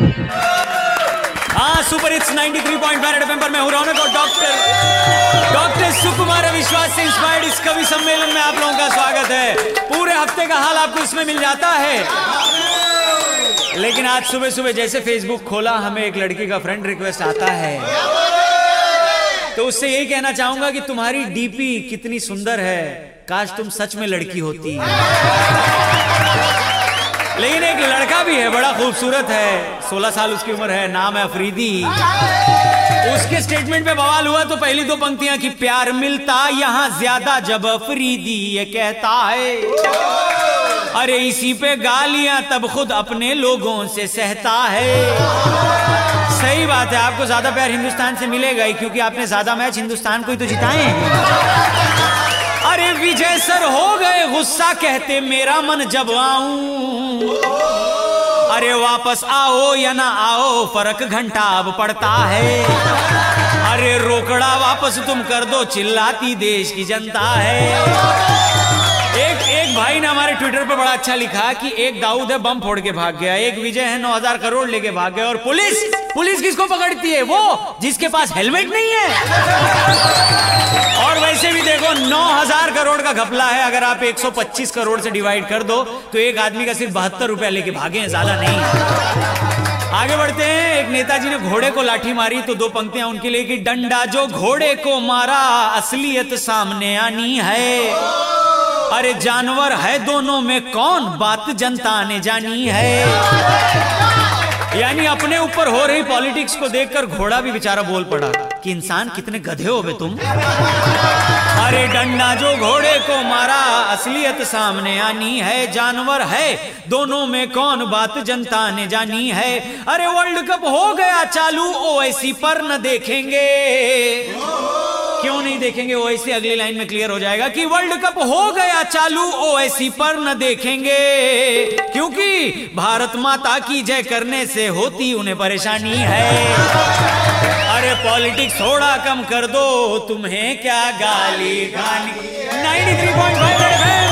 हाँ super hits 93.5 red FM पर मैं हूँ रौनक और डॉक्टर डॉक्टर सुकुमार विश्वास से इंस्पायर्ड इस कवि सम्मेलन में आप लोगों का स्वागत है। पूरे हफ़्ते का हाल आपको इसमें मिल जाता है। लेकिन आज सुबह सुबह जैसे फेसबुक खोला, हमें एक लड़की का फ्रेंड रिक्वेस्ट आता है। तो उससे यही कहना चाहूँगा कि तुम्हारी डीपी कितनी सुंदर है। काश तुम सच में लड़की होती। लेकिन एक लड़का भी है, बड़ा खूबसूरत है। 16 साल उसकी उम्र है, नाम है अफरीदी। उसके स्टेटमेंट पे बवाल हुआ तो पहली दो पंक्तियाँ कि, प्यार मिलता यहाँ ज़्यादा जब अफरीदी ये कहता है। अरे इसी पे गालियाँ तब खुद अपने लोगों से सहता है। सही बात है, आपको ज़्यादा प्यार हिंदुस्तान से मिलेगा ही, क्योंकि आपने ज़्यादा मैच हिंदुस्तान को ही तो जिताए हैं। अरे विजय सर, हो गए गुस्सा, कहते मेरा मन जब आऊँ। अरे वापस आओ या ना आओ, फ़र्क घंटा अब पड़ता है। अरे रोकड़ा वापस तुम कर दो, चिल्लाती देश की जनता है। एक एक भाई ने हमारे ट्विटर पर बड़ा अच्छा लिखा कि एक दाऊद है, बम फोड़ के भाग गया। एक विजय है, नौ हज़ार करोड़ लेके भाग गया। और पुलिस पुलिस किसको पकड़ती है? वो, जिसके पास हेलमेट नहीं है। वैसे भी देखो, नौ हज़ार करोड़ का घपला है। अगर आप 125 करोड़ से डिवाइड कर दो तो एक आदमी का सिर्फ़ बहत्तर रुपया लेके भागे हैं, ज़्यादा नहीं। आगे बढ़ते हैं। एक नेताजी ने घोड़े को लाठी मारी तो दो पंक्तियाँ उनके लिए कि, डंडा जो घोड़े को मारा, असलियत सामने आनी है। अरे जानवर है दोनों में, कौन बात जनता ने जानी है? यानी अपने ऊपर हो रही पॉलिटिक्स को देखकर घोड़ा भी बेचारा बोल पड़ा कि इंसान कितने गधे हो बे तुम। अरे डंडा जो घोड़े को मारा, असलियत सामने आनी है, जानवर है। दोनों में कौन बात जनता ने जानी है? अरे वर्ल्ड कप हो गया चालू, ओ ऐसी पर न देखेंगे। क्यों नहीं देखेंगे? ओएसी अगली लाइन में क्लियर हो जाएगा कि वर्ल्ड कप हो गया चालू, ओएसी पर न देखेंगे। क्योंकि भारत माता की जय करने से होती उन्हें परेशानी है। अरे पॉलिटिक्स थोड़ा कम कर दो, तुम्हें क्या गाली थ्री पॉइंट 93.5